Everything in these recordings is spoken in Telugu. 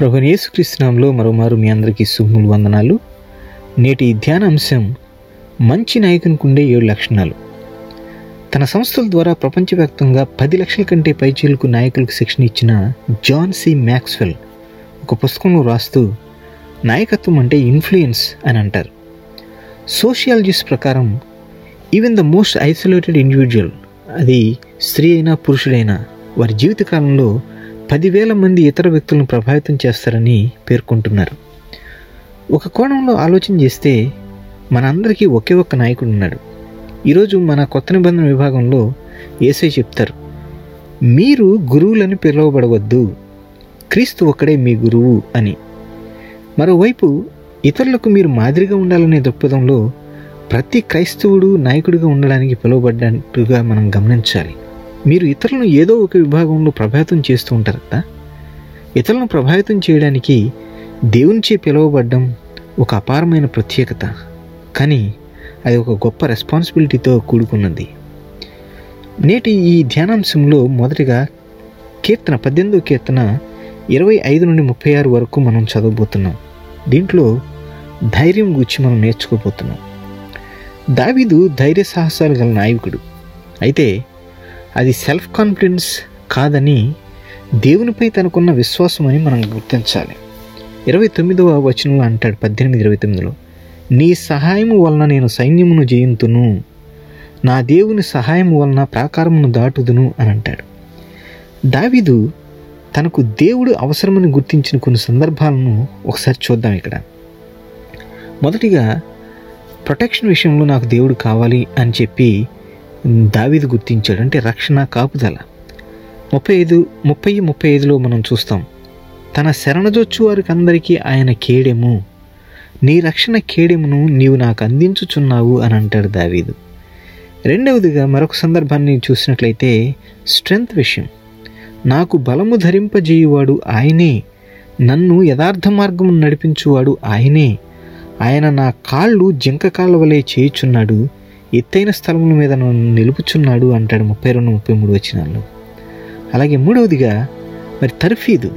ప్రభు యేసుక్రీస్తునామంలో మరోమారు మీ అందరికీ శుభములు వందనాలు. నేటి ధ్యాన అంశం మంచి నాయకునికి ఉండే ఏడు లక్షణాలు. తన సంస్థల ద్వారా ప్రపంచవ్యాప్తంగా పది లక్షల కంటే పైచీలకు నాయకులకు శిక్షణ ఇచ్చిన జాన్ సి మ్యాక్స్వెల్ ఒక పుస్తకంలో రాస్తూ నాయకత్వం అంటే ఇన్ఫ్లుయెన్స్ అని అంటారు. సోషియాలజిస్ట్ ప్రకారం even the most isolated individual అది స్త్రీ అయినా పురుషుడైనా వారి జీవితకాలంలో పదివేల మంది ఇతర వ్యక్తులను ప్రభావితం చేస్తారని పేర్కొంటున్నారు. ఒక కోణంలో ఆలోచన చేస్తే మనందరికీ ఒకే ఒక్క నాయకుడు ఉన్నాడు. ఈరోజు మన కొత్త నిబంధన విభాగంలో ఏసై చెప్తారు మీరు గురువులని పిలువబడవద్దు. క్రీస్తు ఒక్కడే మీ గురువు అని. మరోవైపు ఇతరులకు మీరు మాదిరిగా ఉండాలనే దృక్పథంలో ప్రతి క్రైస్తవుడు నాయకుడిగా ఉండడానికి పిలువబడ్డట్టుగా మనం గమనించాలి. మీరు ఇతరులను ఏదో ఒక విభాగంలో ప్రభావితం చేస్తూ ఉంటారు కదా ఇతరులను ప్రభావితం చేయడానికి దేవునిచే పిలువబడ్డం ఒక అపారమైన ప్రత్యేకత. కానీ అది ఒక గొప్ప రెస్పాన్సిబిలిటీతో కూడుకున్నది. నేటి ఈ ధ్యానాంశంలో మొదటిగా కీర్తన పద్దెనిమిదో కీర్తన ఇరవై ఐదు నుండి ముప్పై ఆరు వరకు మనం చదవబోతున్నాం. దీంట్లో ధైర్యం గురించి మనం నేర్చుకోబోతున్నాం. దావీదు ధైర్య సాహసాలు గల నాయకుడు. అయితే అది సెల్ఫ్ కాన్ఫిడెన్స్ కాదని దేవునిపై తనకున్న విశ్వాసం అని మనం గుర్తించాలి. ఇరవై తొమ్మిదవ వచనంలో అంటాడు పద్దెనిమిది ఇరవై తొమ్మిదిలో నీ సహాయము వలన నేను సైన్యమును జయింతును నా దేవుని సహాయం వలన ప్రాకారమును దాటుదును అని అంటాడు. దావీదు తనకు దేవుడు అవసరమని గుర్తించిన కొన్ని సందర్భాలను ఒకసారి చూద్దాం ఇక్కడ. మొదటిగా ప్రొటెక్షన్ విషయంలో నాకు దేవుడు కావాలి అని చెప్పి దావీదు గుర్తించాడు. అంటే రక్షణ కాపుదల. ముప్పై ఐదు ముప్పై ముప్పై ఐదులో మనం చూస్తాం. తన శరణజొచ్చు వారికి అందరికీ ఆయన కేడెము. నీ రక్షణ కేడెమును నీవు నాకు అందించుచున్నావు అని అంటాడు దావీదు. రెండవదిగా మరొక సందర్భాన్ని చూసినట్లయితే స్ట్రెంగ్త్ విషయం. నాకు బలము ధరింపజేయువాడు ఆయనే. నన్ను యథార్థ మార్గము నడిపించువాడు ఆయనే. ఆయన నా కాళ్ళు జింక కాళ్ళ వలె చేయుచున్నాడు. ఎత్తైన స్థలముల మీద నన్ను నిలుపుచున్నాడు అంటాడు ముప్పై రెండు ముప్పై మూడు వచ్చినాల్లో అలాగే మూడవదిగా మరి తర్ఫీదు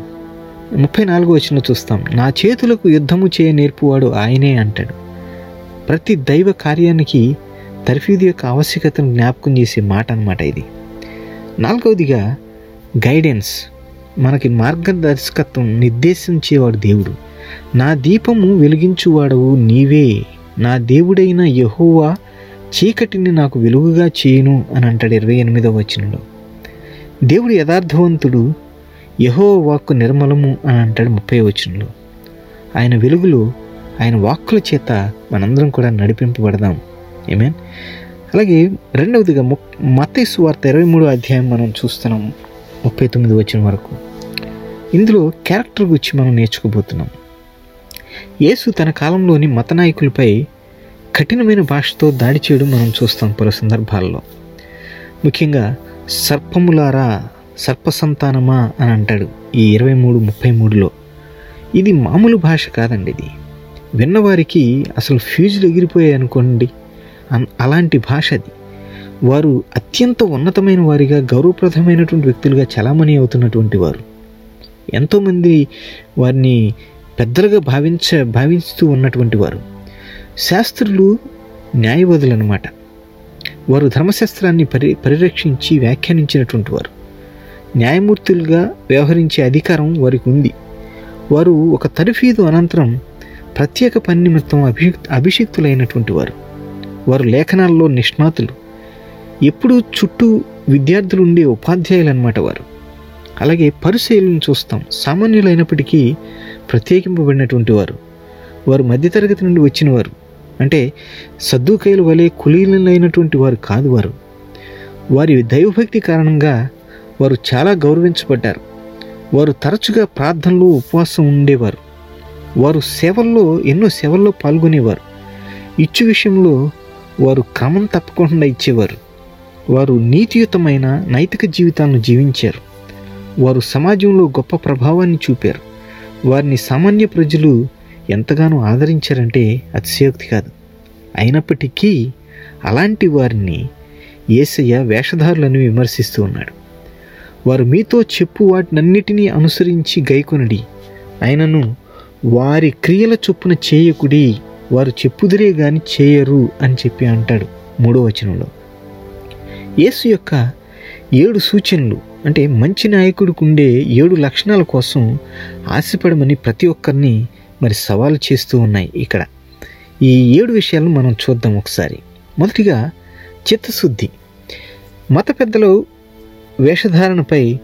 ముప్పై నాలుగో వచ్చిన చూస్తాం. నా చేతులకు యుద్ధము చేయ నేర్పువాడు ఆయనే అంటాడు. ప్రతి దైవ కార్యానికి తర్ఫీదు యొక్క ఆవశ్యకతను జ్ఞాపకం చేసే మాట అనమాట ఇది. నాలుగవదిగా గైడెన్స్ మనకి మార్గదర్శకత్వం నిర్దేశించేవాడు దేవుడు. నా దీపము వెలిగించువాడవు నీవే. నా దేవుడైన యహోవా చీకటిని నాకు వెలుగుగా చేయును అని అంటాడు ఇరవై ఎనిమిదో వచనంలో. దేవుడు యథార్థవంతుడు యహో వాక్కు నిర్మలము అని అంటాడు ముప్పై వచనంలో. ఆయన వెలుగులో ఆయన వాక్కుల చేత మనందరం కూడా నడిపింపబడదాం. ఏమేన్ అలాగే రెండవదిగా ము మతేసు వార్త ఇరవై మూడో అధ్యాయం మనం చూస్తున్నాం ముప్పై తొమ్మిది వచ్చిన వరకు. ఇందులో క్యారెక్టర్ గురించి మనం నేర్చుకోబోతున్నాం. యేసు తన కాలంలోని మత నాయకులపై కఠినమైన భాషతో దాడి చేయడం మనం చూస్తాం పలు సందర్భాల్లో. ముఖ్యంగా సర్పములారా సర్ప సంతానమా అని అంటాడు ఈ ఇరవై మూడు ముప్పై మూడులో. ఇది మామూలు భాష కాదండి ఇది. విన్నవారికి అసలు ఫ్యూజులు ఎగిరిపోయాయి అనుకోండి. అన్- అలాంటి భాష అది. వారు అత్యంత ఉన్నతమైన వారిగా గౌరవప్రదమైనటువంటి వ్యక్తులుగా చలామణి అవుతున్నటువంటి వారు. ఎంతోమంది వారిని పెద్దలుగా భావించ భావిస్తూ ఉన్నటువంటి వారు. శాస్త్రులు న్యాయవాదులు అనమాట వారు ధర్మశాస్త్రాన్ని పరి పరిరక్షించి వ్యాఖ్యానించినటువంటి వారు. న్యాయమూర్తులుగా వ్యవహరించే అధికారం వారికి ఉంది. వారు ఒక తరఫీదు అనంతరం ప్రత్యేక పని నిమిత్తం అభి అభిషిక్తులైనటువంటి వారు. వారు లేఖనాల్లో నిష్ణాతులు. ఎప్పుడూ చుట్టూ విద్యార్థులు ఉండే ఉపాధ్యాయులు అనమాట వారు. అలాగే పరిశీలన చూస్తాం. సామాన్యులైనప్పటికీ ప్రత్యేకింపబడినటువంటి వారు. వారు మధ్యతరగతి నుండి వచ్చిన వారు అంటే సద్దుకైల వలె కులీనులైనటువంటి వారు కాదు వారు. వారి దైవభక్తి కారణంగా వారు చాలా గౌరవించబడ్డారు. వారు తరచుగా ప్రార్థనలు ఉపవాసం ఉండేవారు. వారు సేవల్లో ఎన్నో సేవల్లో పాల్గొనేవారు. ఇచ్చు విషయంలో వారు క్రమం తప్పకుండా ఇచ్చేవారు. వారు నీతియుతమైన నైతిక జీవితాలను జీవించారు. వారు సమాజంలో గొప్ప ప్రభావాన్ని చూపారు. వారిని సామాన్య ప్రజలు ఎంతగానో ఆదరించారంటే అతిశయోక్తి కాదు. అయినప్పటికీ అలాంటి వారిని ఏసయ్య వేషధారులను విమర్శిస్తూ ఉన్నాడు. వారు మీతో చెప్పు వాటినన్నిటినీ అనుసరించి గైకొనడి. ఆయనను వారి క్రియల చొప్పున చేయకుడి వారు చెప్పుదిరే గాని చేయరు అని చెప్పి అంటాడు మూడో వచనంలో. యేసు యొక్క ఏడు సూచనలు అంటే మంచి నాయకుడికి ఉండే ఏడు లక్షణాల కోసం ఆశపడమని ప్రతి ఒక్కరిని మరి సవాలు చేస్తూ ఉన్నాయి ఇక్కడ. ఈ ఏడు విషయాలను మనం చూద్దాం ఒకసారి. మొదటిగా చిత్తశుద్ధి. మత పెద్దలు వేషధారణపై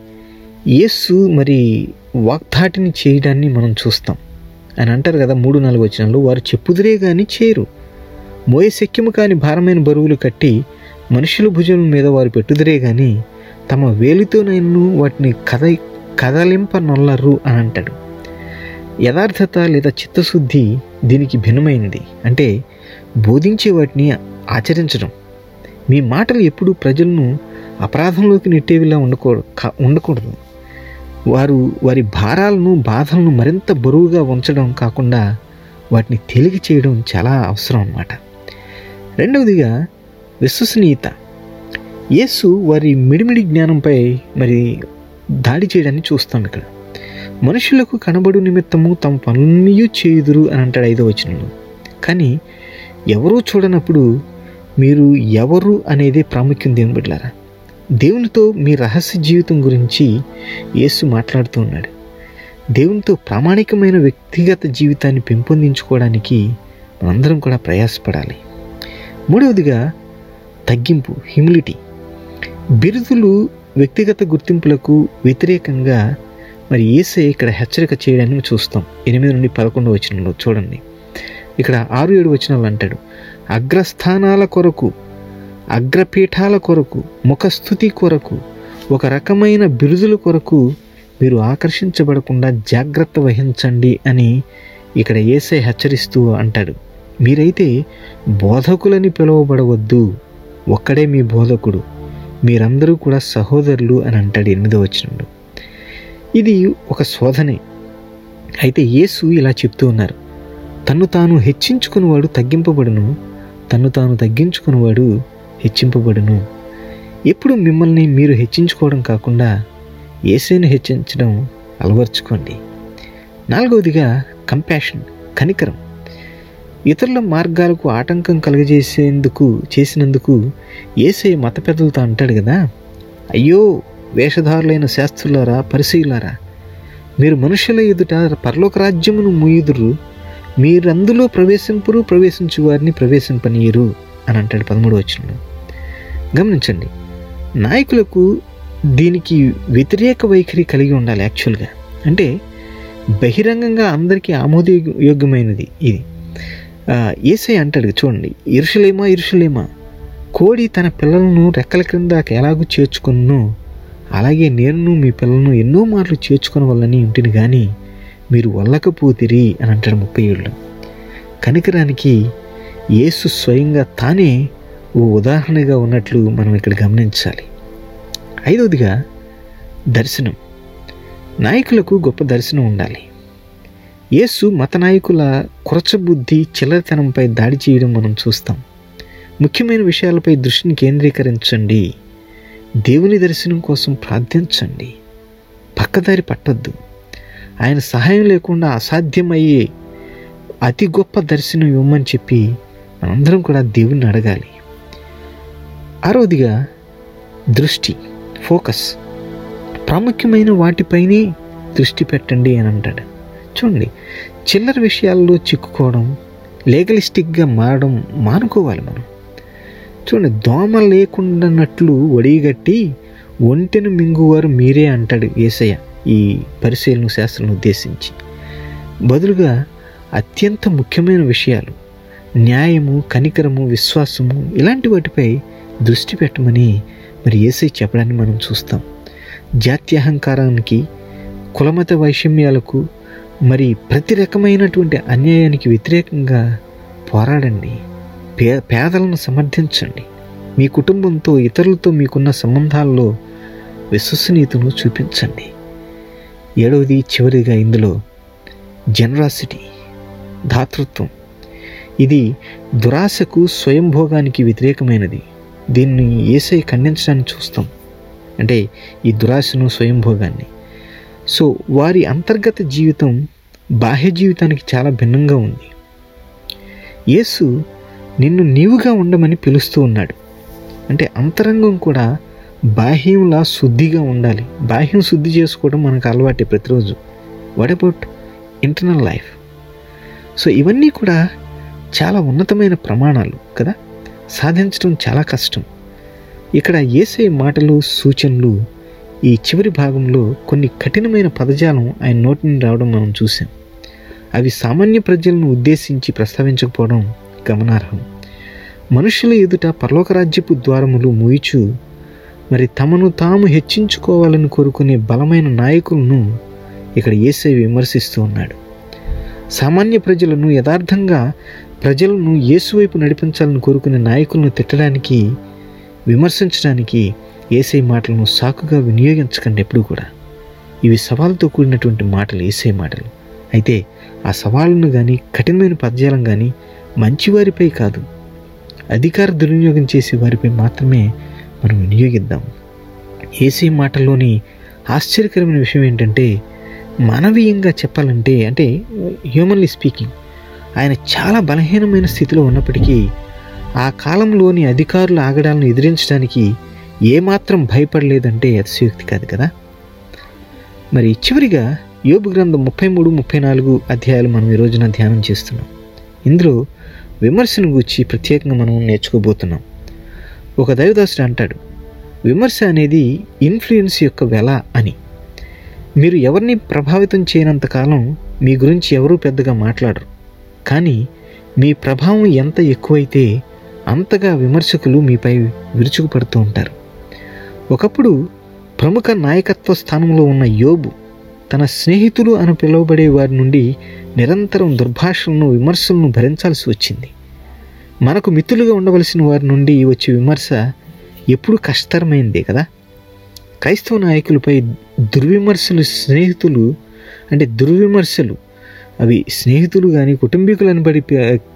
యేసు మరి వాగ్దాటిని చేయడాన్ని మనం చూస్తాం. అని అంటారు కదా మూడు నాలుగు వచనంలో. వారు చెప్పుదురే కానీ చేయరు మోయే శక్యము కాని భారమైన బరువులు కట్టి మనుషుల భుజం మీద వారు పెట్టుదురే కానీ తమ వేలితోనైనా వాటిని కద కదలింపనొల్లరు అని అంటాడు. యథార్థత లేదా చిత్తశుద్ధి దీనికి భిన్నమైనది. అంటే బోధించే వాటిని ఆచరించడం. మీ మాటలు ఎప్పుడు ప్రజలను అపరాధంలోకి నెట్టేవిలా ఉండకూడదు కా- ఉండకూడదు. వారు వారి భారాలను బాధలను మరింత బరువుగా ఉంచడం కాకుండా వాటిని తేలిక చేయడం చాలా అవసరం అన్నమాట. రెండవదిగా విశ్వసనీయత. యేసు వారి మిడిమిడి జ్ఞానంపై మరి దాడి చేయడాన్ని చూస్తాం ఇక్కడ. మనుషులకు కనబడు నిమిత్తము తమ పనులన్నీ చేయుదురు అని అంటాడు ఐదో వచనంలో. కానీ ఎవరూ చూడనప్పుడు మీరు ఎవరు అనేదే ప్రాముఖ్యం దేవుని బిడ్డలారా? దేవునితో మీ రహస్య జీవితం గురించి యేసు మాట్లాడుతూ ఉన్నాడు. దేవునితో ప్రామాణికమైన వ్యక్తిగత జీవితాన్ని పెంపొందించుకోవడానికి మనందరం కూడా ప్రయాసపడాలి. మూడవదిగా తగ్గింపు హ్యూమిలిటీ బిరుదులు వ్యక్తిగత గుర్తింపులకు వ్యతిరేకంగా మరి ఏసే ఇక్కడ హెచ్చరిక చేయడాన్ని చూస్తాం. ఎనిమిది నుండి పదకొండు వచనంలో చూడండి. ఇక్కడ ఆరు ఏడు వచనాలు అంటాడు. అగ్రస్థానాల కొరకు అగ్రపీఠాల కొరకు ముఖస్థుతి కొరకు ఒక రకమైన బిరుదుల కొరకు మీరు ఆకర్షించబడకుండా జాగ్రత్త వహించండి అని ఇక్కడ ఏసే హెచ్చరిస్తూ అంటాడు. మీరైతే బోధకులని పిలువబడవద్దు. ఒక్కడే మీ బోధకుడు. మీరందరూ కూడా సహోదరులు అని అంటాడు ఎనిమిదో వచ్చినప్పుడు ఇది ఒక శోధనే. అయితే యేసు ఇలా చెప్తూ ఉన్నారు. తన్ను తాను హెచ్చించుకునివాడు తగ్గింపబడును తన్ను తాను తగ్గించుకునివాడు హెచ్చింపబడును. ఎప్పుడు మిమ్మల్ని మీరు హెచ్చించుకోవడం కాకుండా ఏసైను హెచ్చించడం అలవర్చుకోండి. నాలుగవదిగా కంపాషన్ కనికరం. ఇతరుల మార్గాలకు ఆటంకం కలుగజేసేందుకు చేసినందుకు ఏసై మత పెద్దలతో అంటాడు కదా అయ్యో వేషధారులైన శాస్త్రులారా పరిశీలారా మీరు మనుషుల ఎదుట పరలోక రాజ్యమును ముయుదురు మీరందులో ప్రవేశింపురు ప్రవేశించు వారిని ప్రవేశింపనీయరు అని అంటాడు పదమూడు వచ్చినలో గమనించండి నాయకులకు దీనికి వ్యతిరేక వైఖరి కలిగి ఉండాలి యాక్చువల్గా అంటే బహిరంగంగా అందరికీ ఆమోదయోగ్యమైనది ఇది. ఏసై అంటాడు చూడండి ఇరుషులేమా ఇరుషులేమా కోడి తన పిల్లలను రెక్కల క్రింద ఎలాగూ చేర్చుకున్నో. అలాగే నేను మీ పిల్లలను ఎన్నో మార్లు చేర్చుకుని వల్లని ఇంటిని కానీ మీరు వల్లకపోతిరి అని అంటాడు ముప్పై ఏళ్ళు. కనికరానికి యేసు స్వయంగా తానే ఓ ఉదాహరణగా ఉన్నట్లు మనం ఇక్కడ గమనించాలి. ఐదవదిగా దర్శనం. నాయకులకు గొప్ప దర్శనం ఉండాలి. యేసు మత నాయకుల కురచబుద్ధి చిల్లరతనంపై దాడి చేయడం మనం చూస్తాం. ముఖ్యమైన విషయాలపై దృష్టిని కేంద్రీకరించండి. దేవుని దర్శనం కోసం ప్రార్థించండి. పక్కదారి పట్టద్దు. ఆయన సహాయం లేకుండా అసాధ్యమయ్యే అతి గొప్ప దర్శనం ఇవ్వమని చెప్పి మనందరం కూడా దేవుణ్ణి అడగాలి. ఆరోదిగా దృష్టి ఫోకస్. ప్రాముఖ్యమైన వాటిపైనే దృష్టి పెట్టండి అని అంటాడు. చూడండి చిల్లర విషయాల్లో చిక్కుకోవడం లీగలిస్టిక్గా మారడం మానుకోవాలి మనం. చూడండి దోమ లేకుండానట్లు వడిగట్టి ఒంటెను మింగువారు మీరే అంటాడు ఏసయ్య ఈ పరిశీలన శాస్త్రం ఉద్దేశించి. బదులుగా అత్యంత ముఖ్యమైన విషయాలు న్యాయము కనికరము విశ్వాసము ఇలాంటి వాటిపై దృష్టి పెట్టమని మరి ఏసై చెప్పడాన్ని మనం చూస్తాం. జాత్యహంకారానికి కులమత వైషమ్యాలకు మరి ప్రతి రకమైనటువంటి అన్యాయానికి వ్యతిరేకంగా పోరాడండి. పే పేదలను సమర్థించండి. మీ కుటుంబంతో ఇతరులతో మీకున్న సంబంధాల్లో విశ్వసనీయతను చూపించండి. ఏడవది చివరిగా ఇందులో జనరాసిటీ దాతృత్వం ఇది దురాశకు స్వయంభోగానికి వ్యతిరేకమైనది. దీన్ని ఏసై ఖండించడాన్ని చూస్తాం. అంటే ఈ దురాశను స్వయంభోగాన్ని. సో వారి అంతర్గత జీవితం బాహ్య జీవితానికి చాలా భిన్నంగా ఉంది. యేసు నిన్ను నీవుగా ఉండమని పిలుస్తూ ఉన్నాడు. అంటే అంతరంగం కూడా బాహ్యంలా శుద్ధిగా ఉండాలి. బాహ్యం శుద్ధి చేసుకోవడం మనకు అలవాటే ప్రతిరోజు. What about internal life so ఇవన్నీ కూడా చాలా ఉన్నతమైన ప్రమాణాలు కదా? సాధించడం చాలా కష్టం. ఇక్కడ ఏసే మాటలు సూచనలు ఈ చివరి భాగంలో కొన్ని కఠినమైన పదజాలం ఆయన నోటిని రావడం మనం చూసాం అవి సామాన్య ప్రజలను ఉద్దేశించి ప్రస్తావించకపోవడం గమనార్హం. మనుషుల ఎదుట పరలోకరాజ్యపు ద్వారములు మూయిచు మరి తమను తాము హెచ్చించుకోవాలని కోరుకునే బలమైన నాయకులను ఇక్కడ ఏసై విమర్శిస్తూ ఉన్నాడు. సామాన్య ప్రజలను యథార్థంగా ప్రజలను యేసువైపు నడిపించాలని కోరుకునే నాయకులను తిట్టడానికి విమర్శించడానికి ఏసై మాటలను సాకుగా వినియోగించకండి ఎప్పుడు కూడా. ఇవి సవాలుతో కూడినటువంటి మాటలు ఏసై మాటలు. అయితే ఆ సవాళ్ళను కానీ కఠినమైన పద్యాలను కానీ మంచివారిపై కాదు అధికార దుర్వినియోగం చేసే వారిపై మాత్రమే మనం వినియోగిద్దాం. ఏసీ మాటల్లోని ఆశ్చర్యకరమైన విషయం ఏంటంటే మానవీయంగా చెప్పాలంటే అంటే హ్యూమన్లీ స్పీకింగ్ ఆయన చాలా బలహీనమైన స్థితిలో ఉన్నప్పటికీ ఆ కాలంలోని అధికారుల ఆగడాలను ఎదిరించడానికి ఏమాత్రం భయపడలేదంటే అతిశయోక్తి కాదు కదా? మరి చివరిగా యోబు గ్రంథం ముప్పై మూడు ముప్పై నాలుగు అధ్యాయాలు మనం ఈ రోజున ధ్యానం చేస్తున్నాం. ఇందులో విమర్శను గూర్చి ప్రత్యేకంగా మనం నేర్చుకోబోతున్నాం. ఒక దైవదాసుడు అంటాడు విమర్శ అనేది ఇన్ఫ్లుయెన్స్ యొక్క వెల అని. మీరు ఎవరిని ప్రభావితం చేయనంతకాలం మీ గురించి ఎవరూ పెద్దగా మాట్లాడరు. కానీ మీ ప్రభావం ఎంత ఎక్కువైతే అంతగా విమర్శకులు మీపై విరుచుకుపడుతూ ఉంటారు. ఒకప్పుడు ప్రముఖ నాయకత్వ స్థానంలో ఉన్న యోబు తన స్నేహితులు అని పిలువబడే వారి నుండి నిరంతరం దుర్భాషలను విమర్శలను భరించాల్సి వచ్చింది. మనకు మిత్రులుగా ఉండవలసిన వారి నుండి వచ్చే విమర్శ ఎప్పుడు కష్టతరమైందే కదా? క్రైస్తవ నాయకులపై దుర్విమర్శలు స్నేహితులు అంటే దుర్విమర్శలు అవి స్నేహితులు కానీ కుటుంబీకులు అనబడి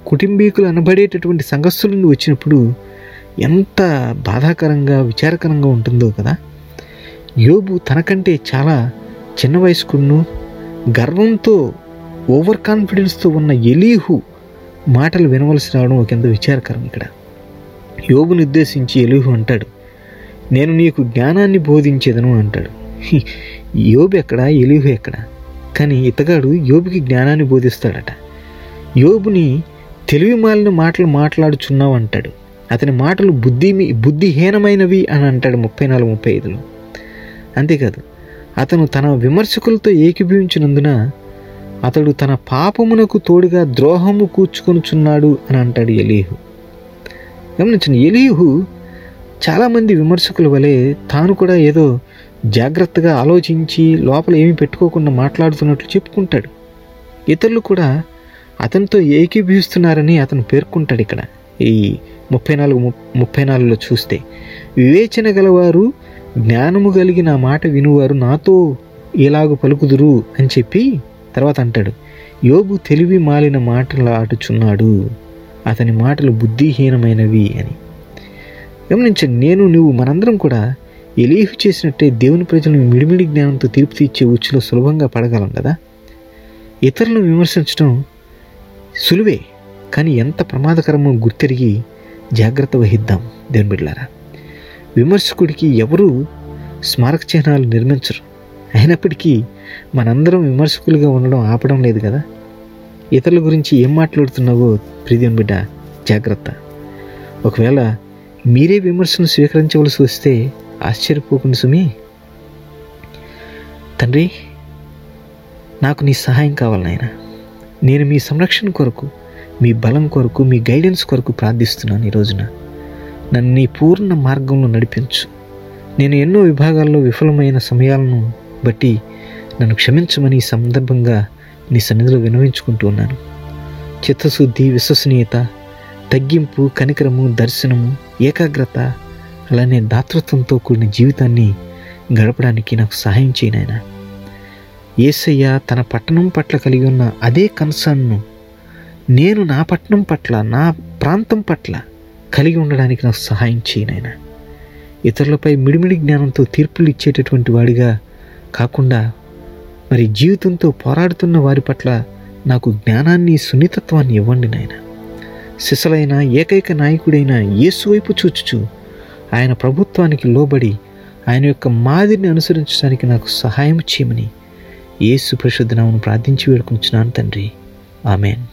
కుటుంబీకులు అనబడేటటువంటి సంఘస్థుల నుండి వచ్చినప్పుడు ఎంత బాధాకరంగా విచారకరంగా ఉంటుందో కదా? యోబు తనకంటే చాలా చిన్న వయస్కుడును గర్వంతో ఓవర్ కాన్ఫిడెన్స్తో ఉన్న ఎలీహు మాటలు వినవలసి రావడం ఒక ఎంత విచారకరం ఇక్కడ. యోగుని ఉద్దేశించి ఎలీహు అంటాడు నేను నీకు జ్ఞానాన్ని బోధించేదను అంటాడు. యోబు ఎక్కడ? ఎలీహు ఎక్కడ? కానీ ఇతగాడు యోబుకి జ్ఞానాన్ని బోధిస్తాడట. యోబుని తెలివి మాలిన మాటలు మాట్లాడుచున్నావు అంటాడు. అతని మాటలు బుద్ధి బుద్ధిహీనమైనవి అని అంటాడు ముప్పై నాలుగు ముప్పై ఐదులో. అంతేకాదు అతను తన విమర్శకులతో ఏకీభవించినందున అతడు తన పాపమునకు తోడుగా ద్రోహము కూర్చుకొనుచున్నాడు అని అంటాడు ఎలీహు. గమనించండి ఎలీహు చాలామంది విమర్శకుల వలె తాను కూడా ఏదో జాగ్రత్తగా ఆలోచించి లోపల ఏమీ పెట్టుకోకుండా మాట్లాడుతున్నట్లు చెప్పుకుంటాడు. ఇతరులు కూడా అతనితో ఏకీభవిస్తున్నారని అతను పేర్కొంటాడు ఇక్కడ. ఈ ముప్పై నాలుగు ముప్పై నాలుగులో చూస్తే వివేచన గలవారు జ్ఞానము కలిగిన మాట వినువారు నాతో ఇలాగు పలుకుదురు అని చెప్పి తర్వాత అంటాడు యోబు తెలివి మాలిన మాటలాడుచున్నాడు అతని మాటలు బుద్ధిహీనమైనవి అని. గమనించండి నేను నువ్వు మనందరం కూడా ఎలీహు చేసినట్టే దేవుని ప్రజలను మిడిమిడి జ్ఞానంతో తీర్పు తీర్చే ఉచ్చులో సులభంగా పడగలం కదా? ఇతరులను విమర్శించడం సులువే కానీ ఎంత ప్రమాదకరమో గుర్తెరిగి జాగ్రత్త వహిద్దాం దేవుని బిడ్డలారా. విమర్శకుడికి ఎవరు స్మారక చిహ్నాలు నిర్మించరు. అయినప్పటికీ మనందరం విమర్శకులుగా ఉండడం ఆపడం లేదు కదా? ఇతరుల గురించి ఏం మాట్లాడుతున్నావో ప్రీతిని బిడ్డ జాగ్రత్త. ఒకవేళ మీరే విమర్శను స్వీకరించవలసి వస్తే ఆశ్చర్యపోకుండా సుమి. తండ్రి నాకు నీ సహాయం కావాలి నాయన. నేను మీ సంరక్షణ కొరకు మీ బలం కొరకు మీ గైడెన్స్ కొరకు ప్రార్థిస్తున్నాను ఈ రోజున. నన్ను నీ పూర్ణ మార్గంలో నడిపించు. నేను ఎన్నో విభాగాల్లో విఫలమైన సమయాలను బట్టి నన్ను క్షమించమని ఈ సందర్భంగా నీ సన్నిధిలో వినవించుకుంటూ ఉన్నాను. చిత్తశుద్ధి విశ్వసనీయత తగ్గింపు కనికరము దర్శనము ఏకాగ్రత అలానే దాతృత్వంతో కూడిన జీవితాన్ని గడపడానికి నాకు సహాయం చేయనాయన ఏసయ్య తన పట్టణం పట్ల కలిగి ఉన్న అదే కన్సర్న్ను నేను నా పట్టణం పట్ల నా ప్రాంతం పట్ల కలిగి ఉండడానికి నాకు సహాయం చేయనైనా ఇతరులపై మిడిమిడి జ్ఞానంతో తీర్పులు ఇచ్చేటటువంటి వాడిగా కాకుండా మరి జీవితంతో పోరాడుతున్న వారి పట్ల నాకు జ్ఞానాన్ని సున్నితత్వాన్ని ఇవ్వండి నాయన. సిసలైన ఏకైక నాయకుడైన యేసు వైపు చూచుచు ఆయన ప్రభుత్వానికి లోబడి ఆయన యొక్క మాదిరిని అనుసరించడానికి నాకు సహాయం చేయమని యేసు పరిశుద్ధనామను ప్రార్థించి వేడుకుంటున్నాను తండ్రి. ఆమెన్.